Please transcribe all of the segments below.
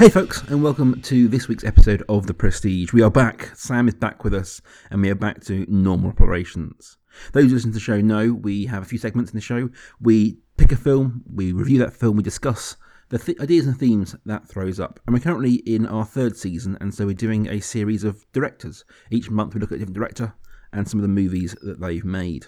Hey, folks, and welcome to this week's episode of The Prestige. We are back. Sam is back with us, and we are back to normal operations. Those who listen to the show know we have a few segments in the show. We pick a film, we review that film, we discuss the th- ideas and themes that throws up. And we're currently in our third season, and so we're doing a series of directors. Each month we look at a different director and some of the movies that they've made.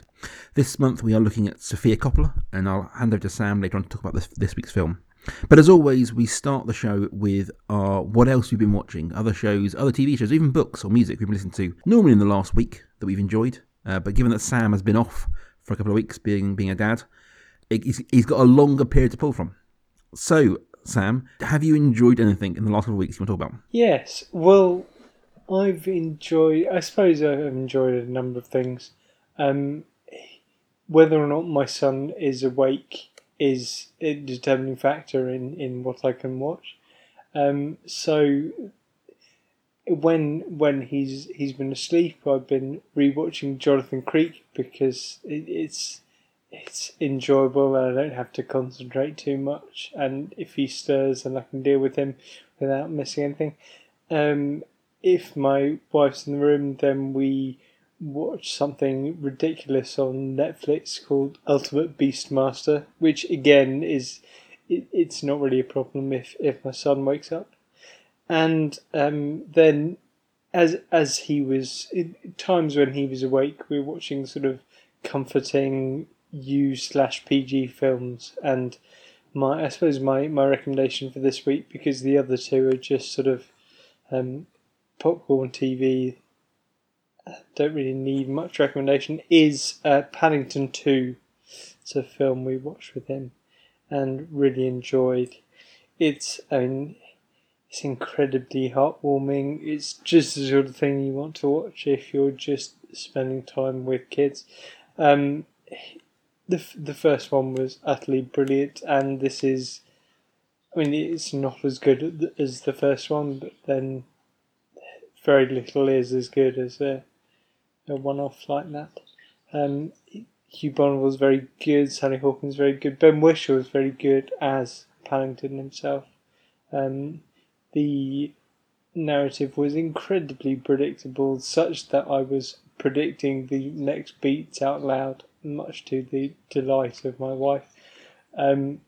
This month we are looking at Sofia Coppola, and I'll hand over to Sam later on to talk about this, this week's film. But as always, we start the show with our what else we've been watching, other shows, other TV shows, even books or music we've been listening to, normally in the last week that we've enjoyed. Uh, but given that Sam has been off for a couple of weeks being being a dad, he's, he's got a longer period to pull from. So, Sam, have you enjoyed anything in the last couple of weeks you want to talk about? Yes. Well, I've enjoyed. I suppose I've enjoyed a number of things. Um, whether or not my son is awake is a determining factor in, in what I can watch. Um, so when when he's he's been asleep, I've been rewatching Jonathan Creek because it, it's it's enjoyable and I don't have to concentrate too much. And if he stirs, and I can deal with him without missing anything. Um, if my wife's in the room, then we watch something ridiculous on Netflix called Ultimate Beastmaster, which again is it, it's not really a problem if if my son wakes up. And um, then, as as he was times when he was awake, we were watching sort of comforting U slash PG films, and my I suppose my my recommendation for this week because the other two are just sort of um, popcorn TV. Don't really need much recommendation. Is uh, Paddington Two? It's a film we watched with him, and really enjoyed. It's I mean, it's incredibly heartwarming. It's just the sort of thing you want to watch if you're just spending time with kids. Um, the the first one was utterly brilliant, and this is. I mean, it's not as good as the first one, but then very little is as good as a, a one-off like that. Um, Hugh Bonneville was very good. Sally Hawkins very good. Ben Whishaw was very good as Paddington himself. Um, the narrative was incredibly predictable, such that I was predicting the next beats out loud, much to the delight of my wife. Um,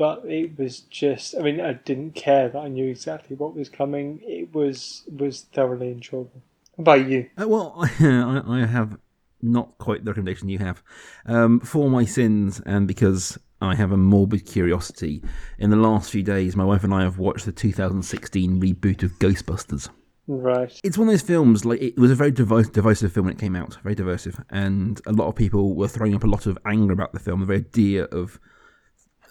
but it was just I mean I didn't care that I knew exactly what was coming. It was was thoroughly enjoyable. About you? Uh, well, I, I have not quite the recommendation you have. Um, for my sins, and because I have a morbid curiosity, in the last few days, my wife and I have watched the 2016 reboot of Ghostbusters. Right. It's one of those films, like, it was a very divisive, divisive film when it came out, very divisive, and a lot of people were throwing up a lot of anger about the film, the very idea of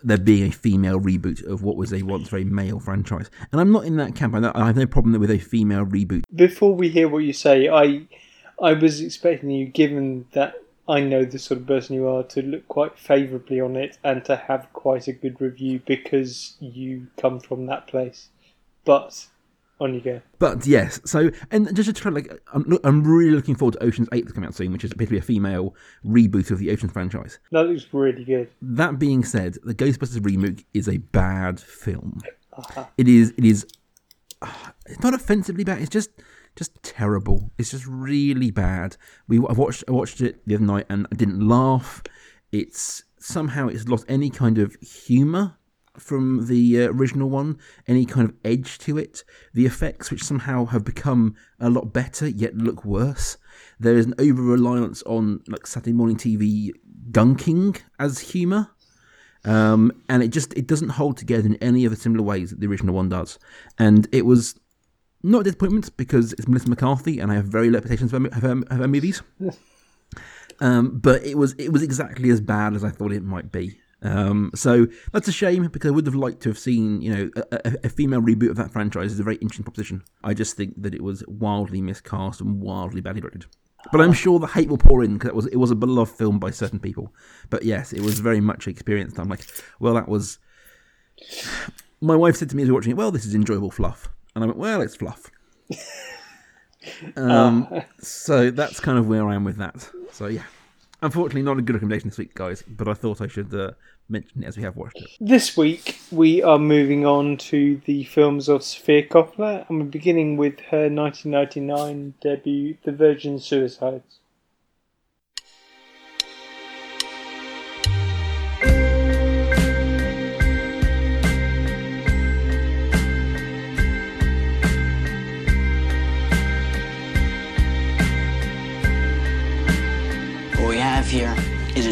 there being a female reboot of what was a once very male franchise. And I'm not in that camp. I have no problem with a female reboot. Before we hear what you say, I I was expecting you, given that I know the sort of person you are, to look quite favourably on it and to have quite a good review because you come from that place. But on you go. But yes, so and just to try, like, I'm, I'm really looking forward to Ocean's Eight that's coming out soon, which is basically a female reboot of the Ocean's franchise. That looks really good. That being said, the Ghostbusters remake is a bad film. Uh-huh. It is. It is. Uh, it's not offensively bad. It's just just terrible. It's just really bad. We I watched I watched it the other night and I didn't laugh. It's somehow it's lost any kind of humor from the uh, original one, any kind of edge to it. The effects, which somehow have become a lot better yet look worse. There is an over reliance on like Saturday morning TV gunking as humour. Um, and it just it doesn't hold together in any of the similar ways that the original one does. And it was not a disappointment because it's Melissa McCarthy, and I have very low expectations of her, of her, of her movies. um, but it was it was exactly as bad as I thought it might be. Um, so that's a shame because I would have liked to have seen, you know, a, a, female reboot of that franchise is a very interesting proposition. I just think that it was wildly miscast and wildly badly directed. But I'm sure the hate will pour in because it was it was a beloved film by certain people. But yes, it was very much experienced. I'm like, well, that was. My wife said to me as we were watching it, "Well, this is enjoyable fluff," and I went, "Well, it's fluff." um, so that's kind of where I am with that. So yeah. Unfortunately, not a good recommendation this week, guys. But I thought I should uh, mention it as we have watched it. This week we are moving on to the films of Sofia Coppola, and we're beginning with her 1999 debut, The Virgin Suicides.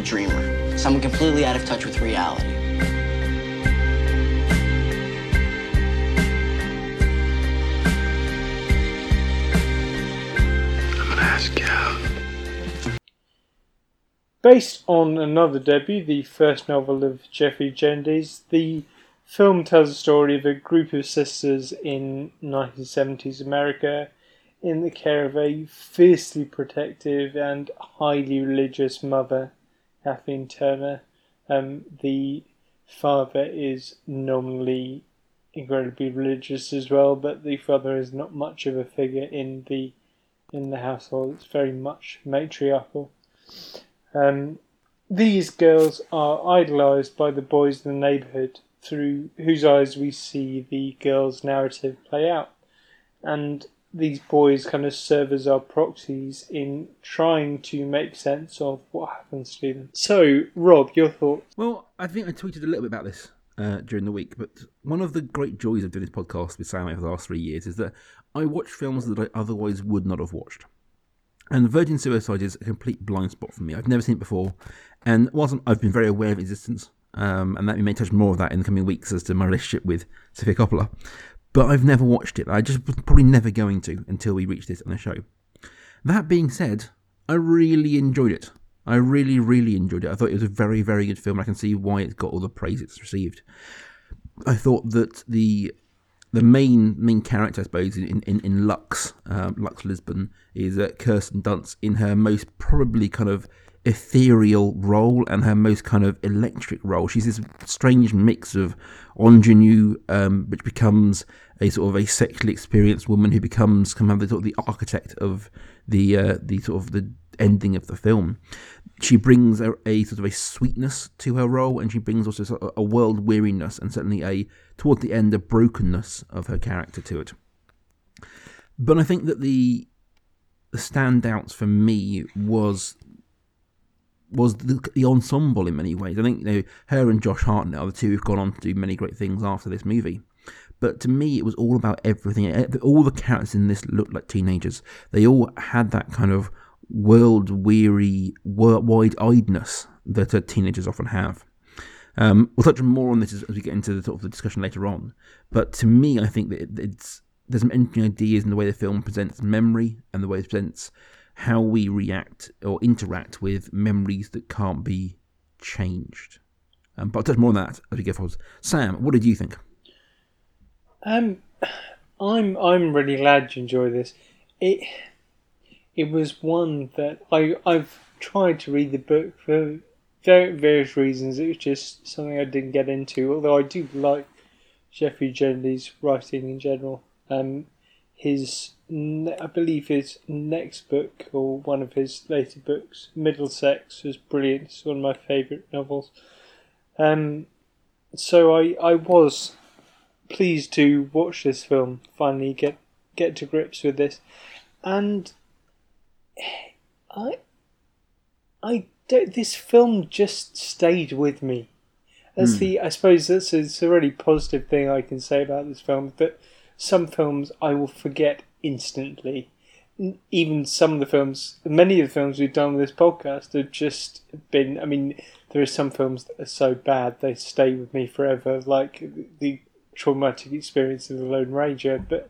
Dreamer, someone completely out of touch with reality. I'm gonna ask you out. Based on another debut, the first novel of Jeffrey Eugenides, the film tells the story of a group of sisters in 1970s America in the care of a fiercely protective and highly religious mother, Kathleen Turner. Um, the father is nominally incredibly religious as well, but the father is not much of a figure in the in the household. It's very much matriarchal. Um, these girls are idolised by the boys in the neighbourhood, through whose eyes we see the girls' narrative play out. And these boys kind of serve as our proxies in trying to make sense of what happens to them. So, Rob, your thoughts? Well, I think I tweeted a little bit about this uh, during the week, but one of the great joys of doing this podcast with Sam over the last three years is that I watch films that I otherwise would not have watched. And Virgin Suicide is a complete blind spot for me. I've never seen it before, and whilst I've been very aware of its existence, um, and that we may touch more of that in the coming weeks as to my relationship with Sofia Coppola, but I've never watched it. I just probably never going to until we reached this on the show. That being said, I really enjoyed it. I really, really enjoyed it. I thought it was a very, very good film. I can see why it's got all the praise it's received. I thought that the the main main character, I suppose, in in, in Lux, uh, Lux Lisbon, is uh, Kirsten Dunst in her most probably kind of ethereal role and her most kind of electric role. She's this strange mix of ingenue, um, which becomes a sort of a sexually experienced woman who becomes kind of the sort of the architect of the uh, the sort of the ending of the film. She brings a, a sort of a sweetness to her role, and she brings also sort of a world weariness and certainly a toward the end a brokenness of her character to it. But I think that the the standouts for me was was the, the ensemble in many ways. I think you know her and Josh Hartnett are the two who've gone on to do many great things after this movie. But to me, it was all about everything. All the characters in this looked like teenagers. They all had that kind of world weary, wide eyedness that uh, teenagers often have. Um, we'll touch more on this as, we get into the sort of the discussion later on. But to me, I think that it, it's there's some interesting ideas in the way the film presents memory and the way it presents how we react or interact with memories that can't be changed. Um, but I'll touch more on that as we go forward. Sam, what did you think? Um, I'm I'm really glad you enjoy this. It it was one that I I've tried to read the book for various reasons. It was just something I didn't get into. Although I do like Jeffrey Eugenides' writing in general. Um, his I believe his next book or one of his later books, Middlesex, was brilliant. It's one of my favourite novels. Um, so I I was pleased to watch this film. Finally, get get to grips with this, and I I don't, this film just stayed with me. That's mm. the I suppose that's a, it's a really positive thing I can say about this film. That some films I will forget instantly. Even some of the films, many of the films we've done with this podcast have just been. I mean, there are some films that are so bad they stay with me forever, like the traumatic experience of the Lone Ranger. But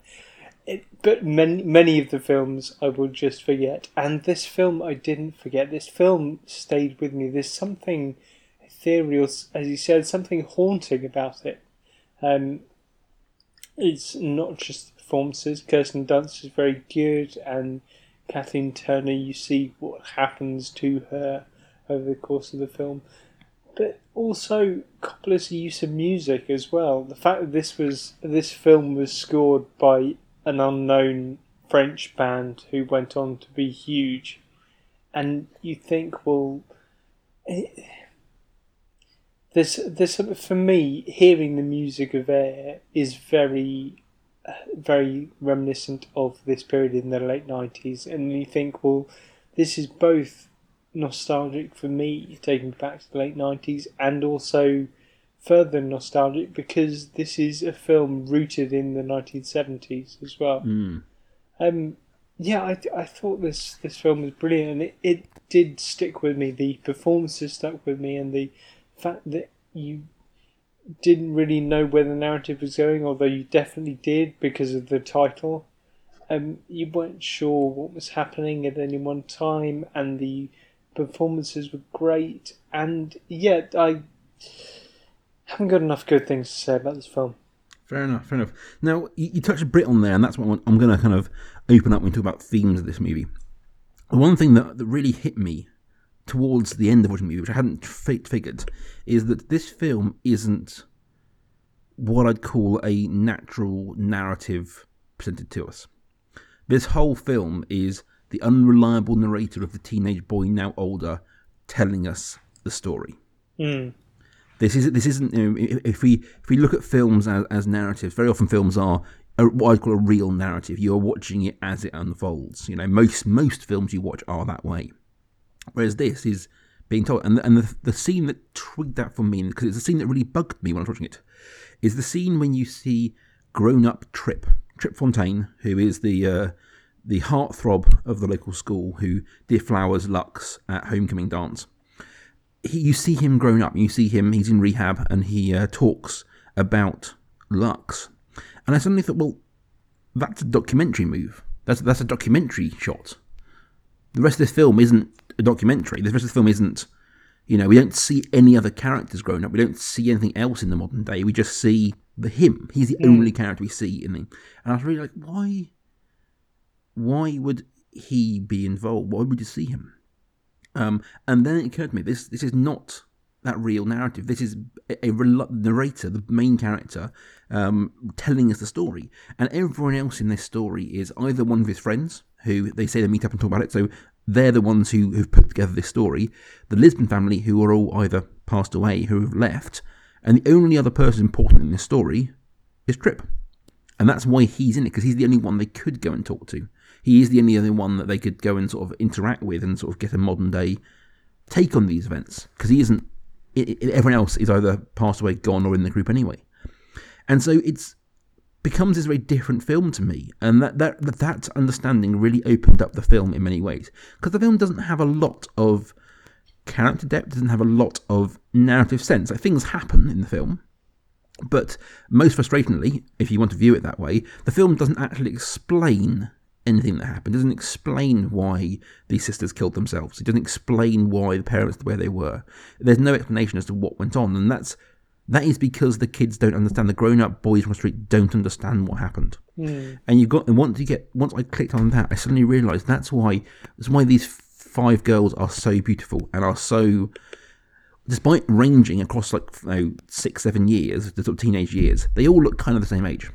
it, but many many of the films I will just forget, and this film I didn't forget. This film stayed with me. There's something ethereal, as you said, something haunting about it. Um, it's not just the performances. Kirsten Dunst is very good, and Kathleen Turner. You see what happens to her over the course of the film, but also Coppola's use of music as well. The fact that this was this film was scored by an unknown French band who went on to be huge, and you think, well, this this for me, hearing the music of Air is very, very reminiscent of this period in the late nineties, and you think, well, this is both nostalgic for me, taking me back to the late nineties, and also further nostalgic because this is a film rooted in the 1970s as well. Mm. Um, yeah, I, I thought this, this film was brilliant and it, it did stick with me. The performances stuck with me and the fact that you didn't really know where the narrative was going, although you definitely did because of the title. Um, you weren't sure what was happening at any one time, and the performances were great. And yet, I haven't got enough good things to say about this film. Fair enough, fair enough. Now, you, you touched a bit on there, and that's what I'm going to kind of open up and talk about themes of this movie. The one thing that, that really hit me towards the end of watching the movie, which I hadn't figured, is that this film isn't what I'd call a natural narrative presented to us. This whole film is the unreliable narrator of the teenage boy, now older, telling us the story. Mm. This is this isn't you know, if we if we look at films as, as narratives, very often films are a, what I'd call a real narrative. You are watching it as it unfolds. You know, most most films you watch are that way. Whereas this is being told, and and the, the scene that twigged that for me, because it's a scene that really bugged me when I was watching it, is the scene when you see grown up Trip Trip Fontaine, who is the uh, the heartthrob of the local school, who deflowers Lux at homecoming dance he, you see him grown up. You see him. He's in rehab, and he uh, talks about Lux. And I suddenly thought, well, that's a documentary move. That's that's a documentary shot. The rest of this film isn't a documentary. The rest of the film isn't. You know, we don't see any other characters growing up. We don't see anything else in the modern day. We just see the him. He's the mm. only character we see in the. And I was really like, why? Why would he be involved? Why would you see him? Um, and then it occurred to me this this is not that real narrative. This is a, a narrator, the main character, um, telling us the story, and everyone else in this story is either one of his friends who they say they meet up and talk about it. So they're the ones who have put together this story. The Lisbon family, who are all either passed away, who have left, and the only other person important in this story is Trip, and that's why he's in it because he's the only one they could go and talk to he is the only other one that they could go and sort of interact with and sort of get a modern day take on these events because he isn't. It, it, everyone else is either passed away, gone, or in the group anyway, and so it's becomes this very different film to me, and that that that understanding really opened up the film in many ways because the film doesn't have a lot of character depth, doesn't have a lot of narrative sense. Like things happen in the film, but most frustratingly, if you want to view it that way, the film doesn't actually explain anything that happened. It doesn't explain why these sisters killed themselves. It doesn't explain why the parents were where they were. There's no explanation as to what went on, and that's that is because the kids don't understand. The grown-up boys from the street don't understand what happened. Mm. And you got and once you get once I clicked on that, I suddenly realised that's why that's why these five girls are so beautiful and are so despite ranging across like you know, six, seven years, the sort of teenage years, they all look kind of the same age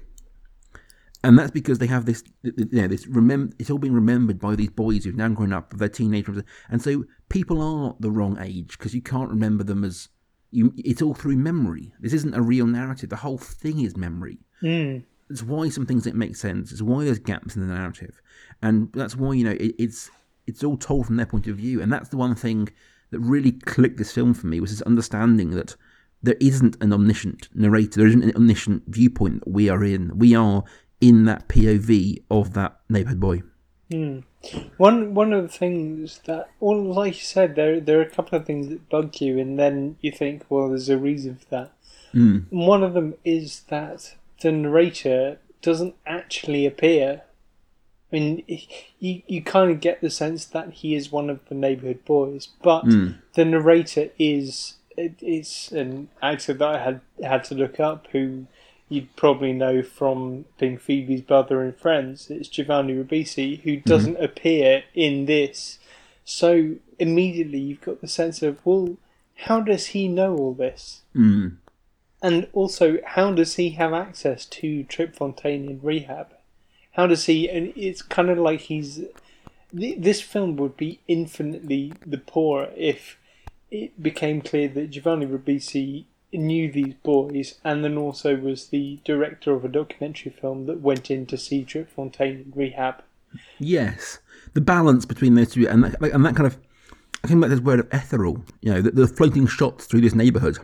and that's because they have this, you know, this remember. It's all being remembered by these boys who've now grown up, they're teenagers, and so people are the wrong age because you can't remember them as you. It's all through memory. This isn't a real narrative. The whole thing is memory. Mm. It's why some things don't make sense. It's why there's gaps in the narrative, and that's why you know it, it's it's all told from their point of view. And that's the one thing that really clicked this film for me was this understanding that there isn't an omniscient narrator. There isn't an omniscient viewpoint that we are in. We are in that POV of that neighborhood boy. Mm. One one of the things that, well, like you said, there there are a couple of things that bug you, and then you think, well, there's a reason for that. Mm. One of them is that the narrator doesn't actually appear. I mean, you you kind of get the sense that he is one of the neighborhood boys, but mm. the narrator is it's an actor that I had had to look up who you'd probably know from being Phoebe's brother and Friends. It's Giovanni Ribisi who mm-hmm. doesn't mm-hmm. appear in this. So immediately you've got the sense of, well, how does he know all this? Mm. And also, how does he have access to Trip Fontaine in rehab? How does he? And it's kind of like he's this film would be infinitely the poorer if it became clear that Giovanni Ribisi knew these boys and then also was the director of a documentary film that went in to see Trip Fontaine in rehab. Yes, the balance between those two, and that, and that kind of, I think about this word of ethereal. You know, the, the floating shots through this neighborhood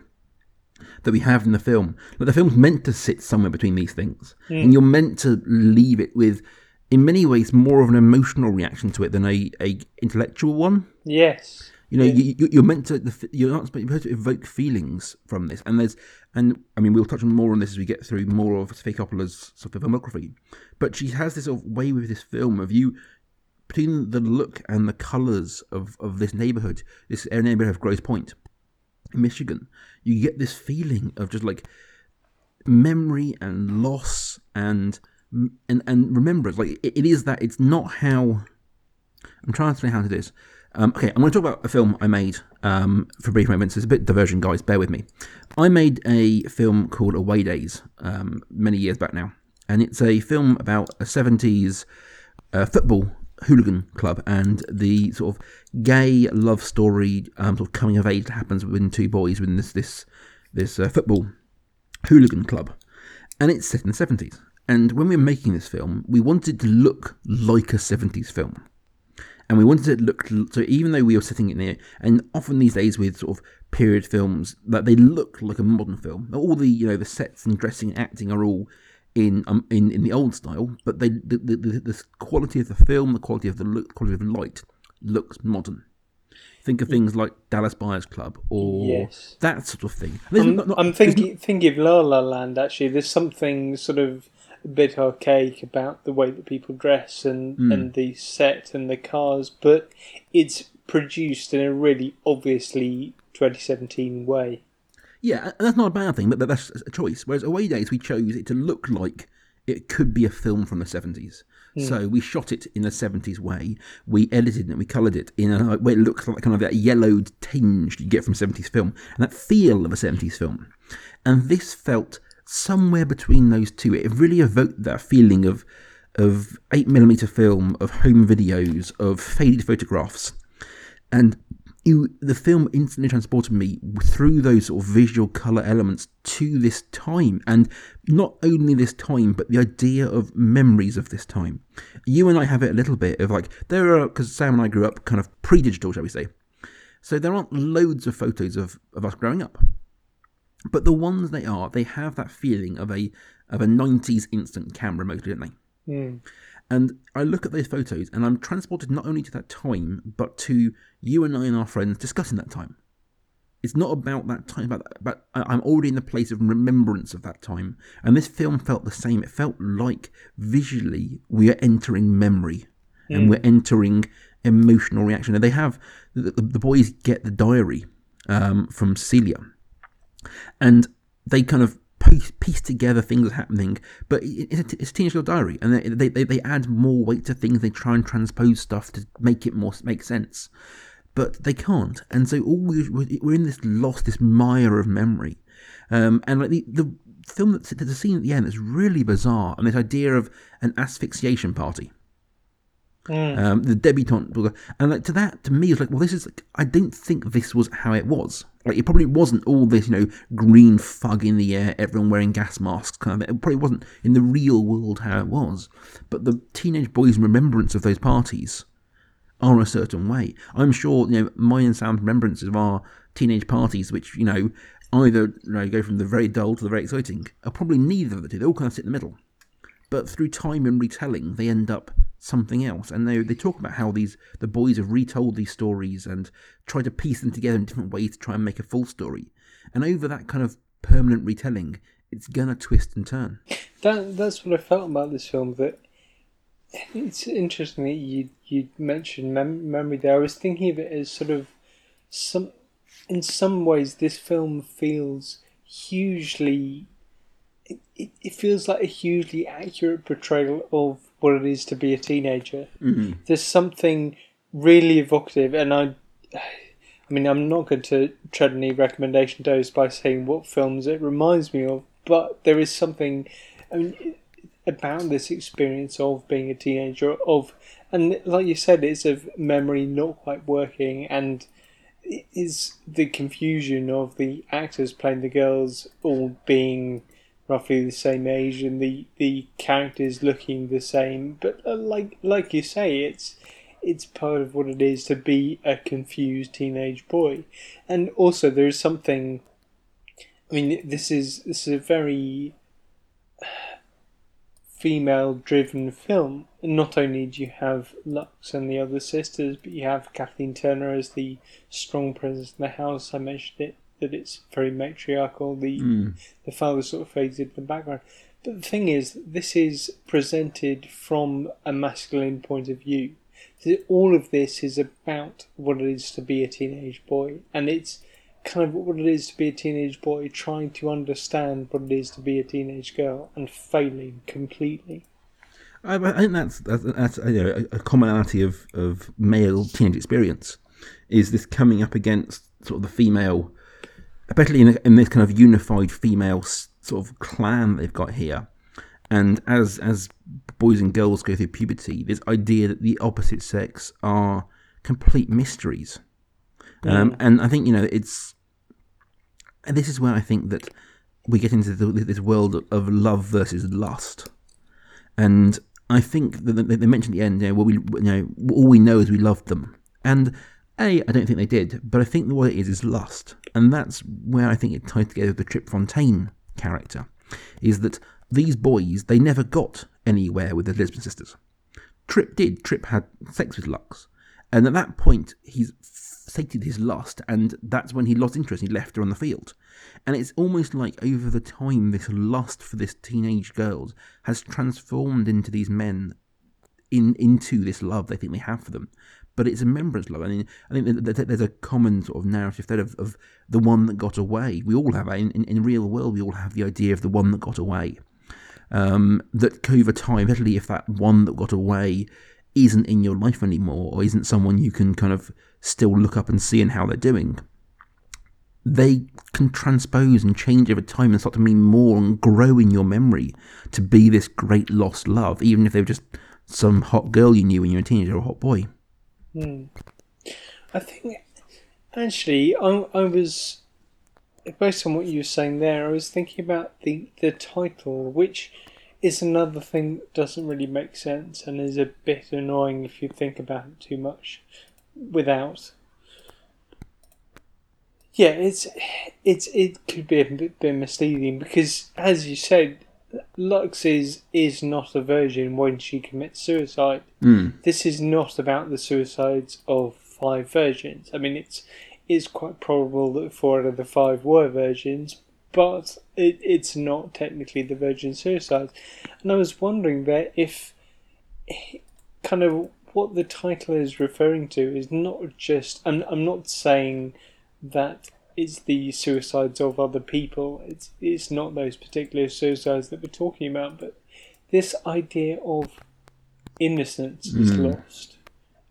that we have in the film. Like the film's meant to sit somewhere between these things, hmm. and you're meant to leave it with, in many ways, more of an emotional reaction to it than a, a intellectual one. Yes. You know, you, you- you're meant to. You're not supposed to evoke feelings from this, and there's, and I mean, we'll touch on more on this as we get through more of Sofia Coppola's sort of filmography. But she has this sort of way with this film of you between the look and the colours of of this neighbourhood, this neighbourhood of Grosse Pointe, in Michigan. You get this feeling of just like memory and loss and and and remembrance. Like it, it is that. It's not how. I'm trying to explain how to do this. Um, okay, I'm going to talk about a film I made um, for brief moments. It's a bit diversion, guys. Bear with me. I made a film called Away Days um, many years back now, and it's a film about a 70s uh, football hooligan club and the sort of gay love story, um, sort of coming of age that happens within two boys within this this this uh, football hooligan club, and it's set in the 70s. And when we were making this film, we wanted to look like a 70s film and we wanted it to look so even though we were sitting in there and often these days with sort of period films that they look like a modern film all the you know the sets and dressing and acting are all in um, in in the old style but they the, the, the, the quality of the film the quality of the look quality of the light looks modern think of things like Dallas Buyers Club or Yes. that sort of thing I'm, not- not- I'm thinking thinking of La La Land. Actually, there's something sort of a bit archaic about the way that people dress and Hmm. and the set and the cars, but it's produced in a really obviously 2017 way. Yeah, and that's not a bad thing, but that's a choice. Whereas Away Days, we chose it to look like it could be a film from the 70s. So we shot it in a 70s way. We edited it, we coloured it in a way it looks like kind of that yellowed tinge you get from 70s film, and that feel of a 70s film. And this felt somewhere between those two. It really evoked that feeling of of 8mm film, of home videos, of faded photographs. And you the film instantly transported me through those sort of visual color elements to this time. And not only this time but the idea of memories of this time. You and i have it a little bit of like there are because sam and i grew up kind of pre-digital shall we say. So there aren't loads of photos of, of us growing up but the ones they are they have that feeling of a of a 90s instant camera mostly don't they Mm. and I look at those photos and I'm transported not only to that time, but to you and I and our friends discussing that time. It's not about that time, about that, but I- I'm already in the place of remembrance of that time. And this film felt the same. It felt like visually we are entering memory and we're entering emotional reaction. And they have, the, the, the boys get the diary um, from Celia and they kind of piece, piece together things happening. But it's a, it's a teenage girl diary, and they, they they add more weight to things. They try and transpose stuff to make it more make sense, but they can't. And so all we, we're in this lost, this mire of memory. Um, and like the the film that's the scene at the end is really bizarre, and this idea of an asphyxiation party um, the debutante, and like to that, to me, it's like, well, this is. Like, I don't think this was how it was. Like, it probably wasn't all this, you know, green fog in the air, everyone wearing gas masks, kind of. It probably wasn't in the real world how it was. But the teenage boys' remembrance of those parties are a certain way. I'm sure, you know, mine and Sam's remembrances of our teenage parties, which you know, either you know, go from the very dull to the very exciting, are probably neither of the two. They all kind of sit in the middle but through time and retelling, they end up something else. And they they talk about how these the boys have retold these stories and tried to piece them together in different ways to try and make a full story. And over that kind of permanent retelling, it's gonna twist and turn. That that's what I felt about this film. That it's interesting that you you mentioned mem- memory there. I was thinking of it as sort of some, in some ways, this film feels hugely. It, it, it feels like a hugely accurate portrayal of what it is to be a teenager. Mm-hmm. There's something really evocative, and I. I mean, I'm not going to tread any recommendation toes by saying what films it reminds me of, but there is something. I mean, about this experience of being a teenager of and like you said it's of memory not quite working and is the confusion of the actors playing the girls all being roughly the same age and the the characters looking the same but uh, like like you say it's it's part of what it is to be a confused teenage boy and also there is something i mean this is this is a very female driven film. Not only do you have Lux and the other sisters, but you have Kathleen Turner as the strong presence in the house. I mentioned it that it's very matriarchal. The Mm. the father sort of fades into the background. But the thing is, this is presented from a masculine point of view. All of this is about what it is to be a teenage boy, and it's kind of what it is to be a teenage boy trying to understand what it is to be a teenage girl and failing completely. I, I think that's that's, that's you know, a, a commonality of, of male teenage experience is this coming up against sort of the female, especially in, in this kind of unified female sort of clan they've got here. And as as boys and girls go through puberty, this idea that the opposite sex are complete mysteries. Um, and I think you know it's, and this is where I think that we get into the, this world of love versus lust. And I think that they mentioned at the end, you know, we, you know, all we know is we loved them. And A, I don't think they did, but I think what it is is lust. And that's where I think it ties together with the Trip Fontaine character, is that these boys, they never got anywhere with the Lisbon sisters. Trip did. Trip had sex with Lux. And at that point, he's sated his lust, and that's when he lost interest. He left her on the field. And it's almost like over the time, this lust for this teenage girl has transformed into these men in into this love they think they have for them. But it's a remembrance love. I mean, I think that- that there's a common sort of narrative there of, of the one that got away. We all have that. In, in, in real world, we all have the idea of the one that got away. Um, that over time, especially if that one that got away isn't in your life anymore, or isn't someone you can kind of still look up and see and how they're doing, they can transpose and change over time and start to mean more and grow in your memory to be this great lost love, even if they were just some hot girl you knew when you were a teenager or a hot boy. Hmm. I think actually I, I was based on what you were saying there. I was thinking about the the title, which is another thing that doesn't really make sense and is a bit annoying if you think about it too much. Without, yeah, it's it's it could be a bit, bit misleading because, as you said, Lux is is not a virgin when she commits suicide hmm. this is not about the suicides of five virgins. I mean, it's it's quite probable that four out of the five were virgins, but it, it's not technically the virgin suicides. And I was wondering there if kind of what the title is referring to is not just. And I'm not saying that it's the suicides of other people. It's it's not those particular suicides that we're talking about, but this idea of innocence is hmm. lost,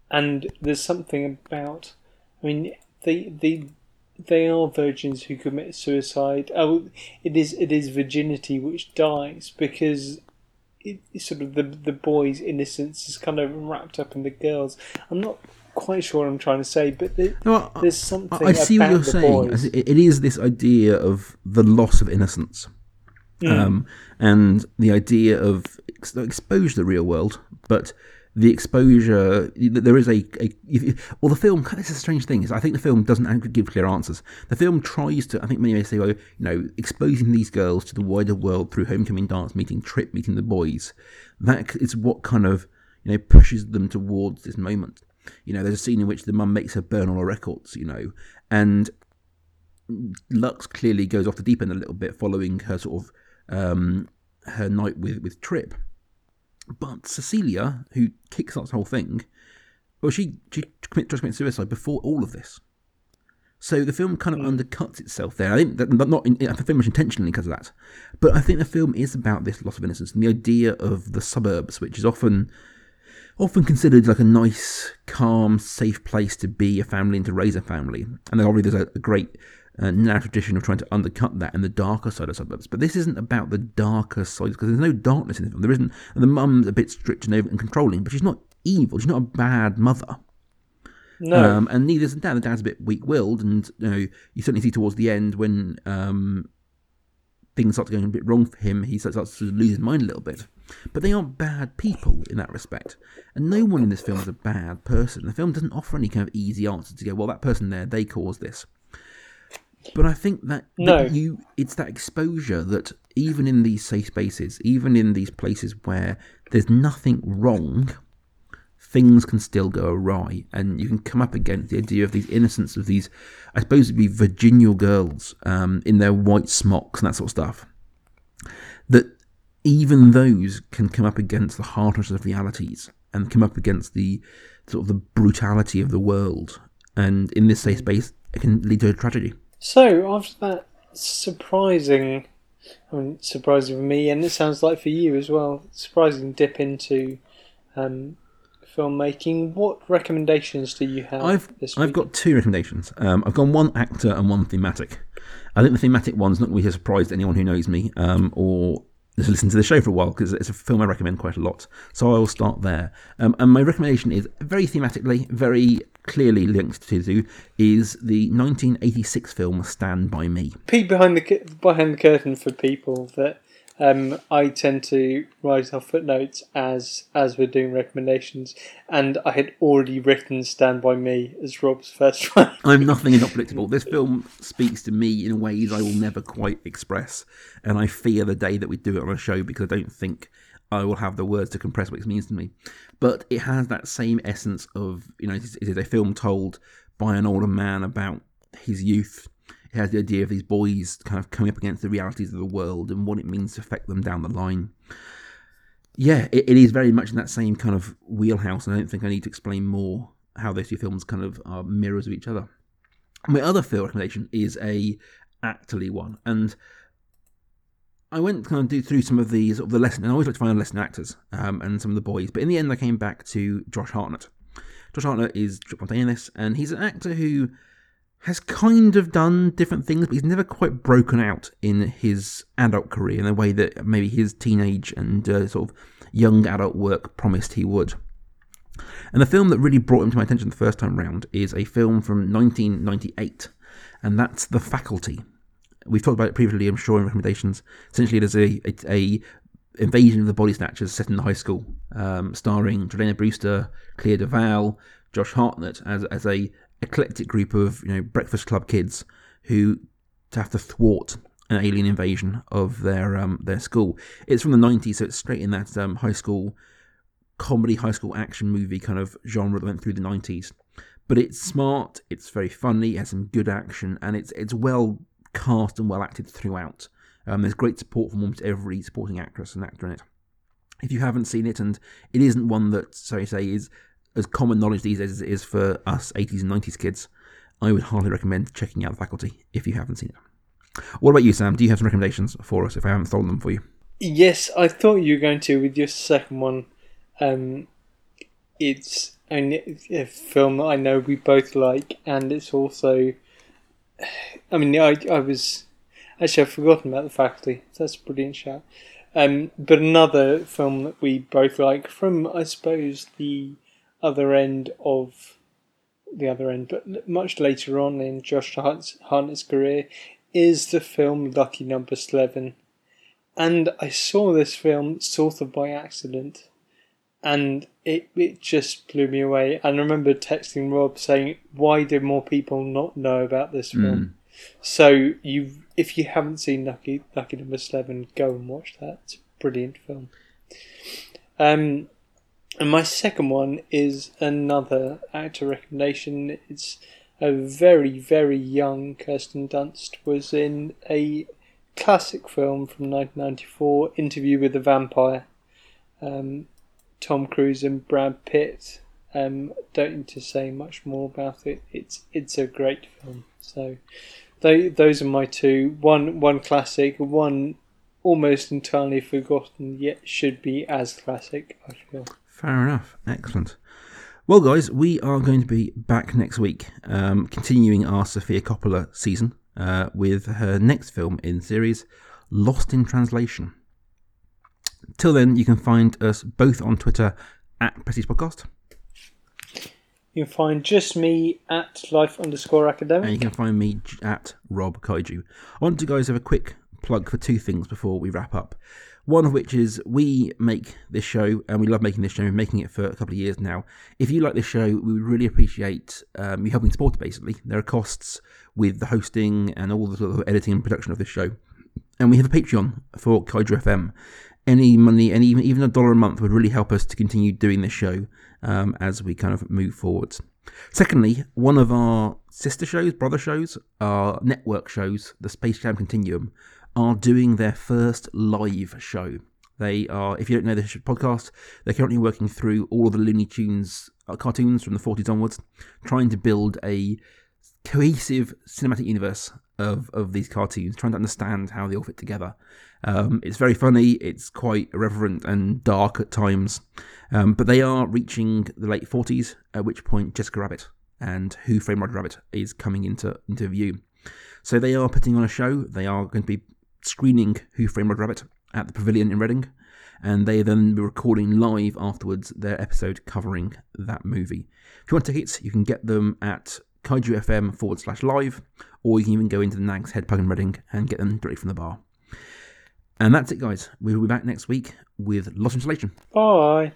and there's something about. I mean, they they they are virgins who commit suicide. Oh, it is it is virginity which dies because it, sort of the the boy's innocence is kind of wrapped up in the girls. I'm not quite sure what I'm trying to say, but there, No, I- there's something I, I see what you're saying. boys. It, is this idea of the loss of innocence, um, and the idea of ex- exposure to the real world, but the exposure there is a, a well the film this is a strange thing is I think the film doesn't give clear answers the film tries to I think many may say well you know exposing these girls to the wider world through homecoming dance meeting trip meeting the boys that is what kind of you know pushes them towards this moment you know there's a scene in which the mum makes her burn all her records you know and Lux clearly goes off the deep end a little bit following her sort of um, her night with with Trip. But Cecilia, who kicks off the whole thing, well, she she commit, tries to commit suicide before all of this. So the film kind of undercuts itself there. I think that not in, very much intentionally because of that, but I think the film is about this loss of innocence and the idea of the suburbs, which is often often considered like a nice, calm, safe place to be a family and to raise a family. And obviously there's a, a great uh, narrative tradition of trying to undercut that and the darker side of suburbs. But this isn't about the darker side because there's no darkness in the film. There isn't. And the mum's a bit strict and, over and controlling, but she's not evil. She's not a bad mother. No, Um, and neither is the dad. The dad's a bit weak-willed, and you know you certainly see towards the end when um, things start going a bit wrong for him, he starts to lose his mind a little bit. But they aren't bad people in that respect, and no one in this film is a bad person. The film doesn't offer any kind of easy answer to go, well, that person there, they caused this. But I think that, that you, it's that exposure that even in these safe spaces, even in these places where there's nothing wrong, things can still go awry, and you can come up against the idea of these innocents of these, I suppose, it'd be Virginia girls um, in their white smocks and that sort of stuff. That even those can come up against the harshness of realities and come up against the sort of the brutality of the world, and in this safe space, it can lead to a tragedy. So after that surprising, I mean, surprising for me, and it sounds like for you as well, surprising dip into um, filmmaking. What recommendations do you have? I've this I've got two recommendations. Um, I've gone one actor and one thematic. I think the thematic one's not going to be a surprise to anyone who knows me um, or has listened to the show for a while because it's a film I recommend quite a lot. So I will start there. Um, and my recommendation is very thematically, very clearly linked to the is the 1986 film Stand by Me. peek behind the behind the curtain for people that um, I tend to write off footnotes as as we're doing recommendations, and I had already written "Stand by Me" as Rob's first one. I'm nothing not predictable. This film speaks to me in ways I will never quite express, and I fear the day that we do it on a show because I don't think I will have the words to compress what it means to me. But it has that same essence of you know it is a film told by an older man about his youth. Has the idea of these boys kind of coming up against the realities of the world and what it means to affect them down the line. Yeah, it, it is very much in that same kind of wheelhouse, and I don't think I need to explain more how those two films kind of are mirrors of each other. My other film recommendation is a actorly one, and I went kind of do through some of these of the lesson, and I always like to find lesson actors um, and some of the boys, but in the end, I came back to Josh Hartnett. Josh Hartnett is Trip Fontaine and he's an actor who has kind of done different things, but he's never quite broken out in his adult career in the way that maybe his teenage and uh, sort of young adult work promised he would. And the film that really brought him to my attention the first time round is a film from 1998, and that's The Faculty. We've talked about it previously, I'm sure, in recommendations. Essentially, it is a, a, a invasion of the body snatchers set in the high school, um, starring Jordana Brewster, Clea DuVall, Josh Hartnett as as a eclectic group of you know Breakfast Club kids who have to thwart an alien invasion of their um, their school. It's from the 90s, so it's straight in that um, high school comedy, high school action movie kind of genre that went through the 90s. But it's smart, it's very funny, it has some good action, and it's it's well cast and well acted throughout. Um, there's great support from almost every supporting actress and actor in it. If you haven't seen it, and it isn't one that, so to say, is as common knowledge these days as it is for us 80s and 90s kids, I would highly recommend checking out The Faculty if you haven't seen it. What about you, Sam? Do you have some recommendations for us if I haven't stolen them for you? Yes, I thought you were going to with your second one. Um, it's a, film that I know we both like, and it's also. I mean, I I was actually I've forgotten about the faculty. That's a brilliant shout. Um, but another film that we both like from I suppose the other end of the other end, but much later on in Josh Hartnett's, career, is the film Lucky Number Slevin and I saw this film sort of by accident, and it it just blew me away. And I remember texting Rob saying, "Why do more people not know about this film?" So you, if you haven't seen Lucky Lucky Number Slevin, go and watch that. It's a brilliant film. Um, and my second one is another actor recommendation. It's a very very young Kirsten Dunst was in a classic film from 1994, Interview with the Vampire. Um, Tom Cruise and Brad Pitt. Um, don't need to say much more about it. It's it's a great film. So, they, those are my two. One one classic, one almost entirely forgotten, yet should be as classic. I feel. Fair enough. Excellent. Well, guys, we are going to be back next week, um, continuing our Sofia Coppola season uh, with her next film in series, Lost in Translation. Till then, you can find us both on Twitter at Prestige Podcast, You can find just me at life underscore academic. and you can find me at Rob Kaiju. I want to guys have a quick plug for two things before we wrap up. One of which is we make this show, and we love making this show. We've making it for a couple of years now. If you like this show, we would really appreciate um, you helping support it. Basically, there are costs with the hosting and all the sort of editing and production of this show, and we have a Patreon for Kaiju FM. Any money, and even even a dollar a month would really help us to continue doing this show um, as we kind of move forwards. Secondly, one of our sister shows, brother shows, our network shows, the Space Jam Continuum, are doing their first live show. They are, if you don't know the sh- podcast, they're currently working through all of the Looney Tunes uh, cartoons from the 40s onwards, trying to build a cohesive cinematic universe of, of these cartoons, trying to understand how they all fit together. Um, it's very funny, it's quite irreverent and dark at times, um, but they are reaching the late 40s, at which point Jessica Rabbit and Who Framed Roger Rabbit is coming into, into view. So they are putting on a show, they are going to be screening Who Framed Rabbit at the Pavilion in Reading, and they then be recording live afterwards their episode covering that movie. If you want tickets, you can get them at Kaiju FM forward slash live, or you can even go into the Nag's Head Pug in Reading and get them directly from the bar. And that's it, guys. We will be back next week with Lost in Translation. Bye.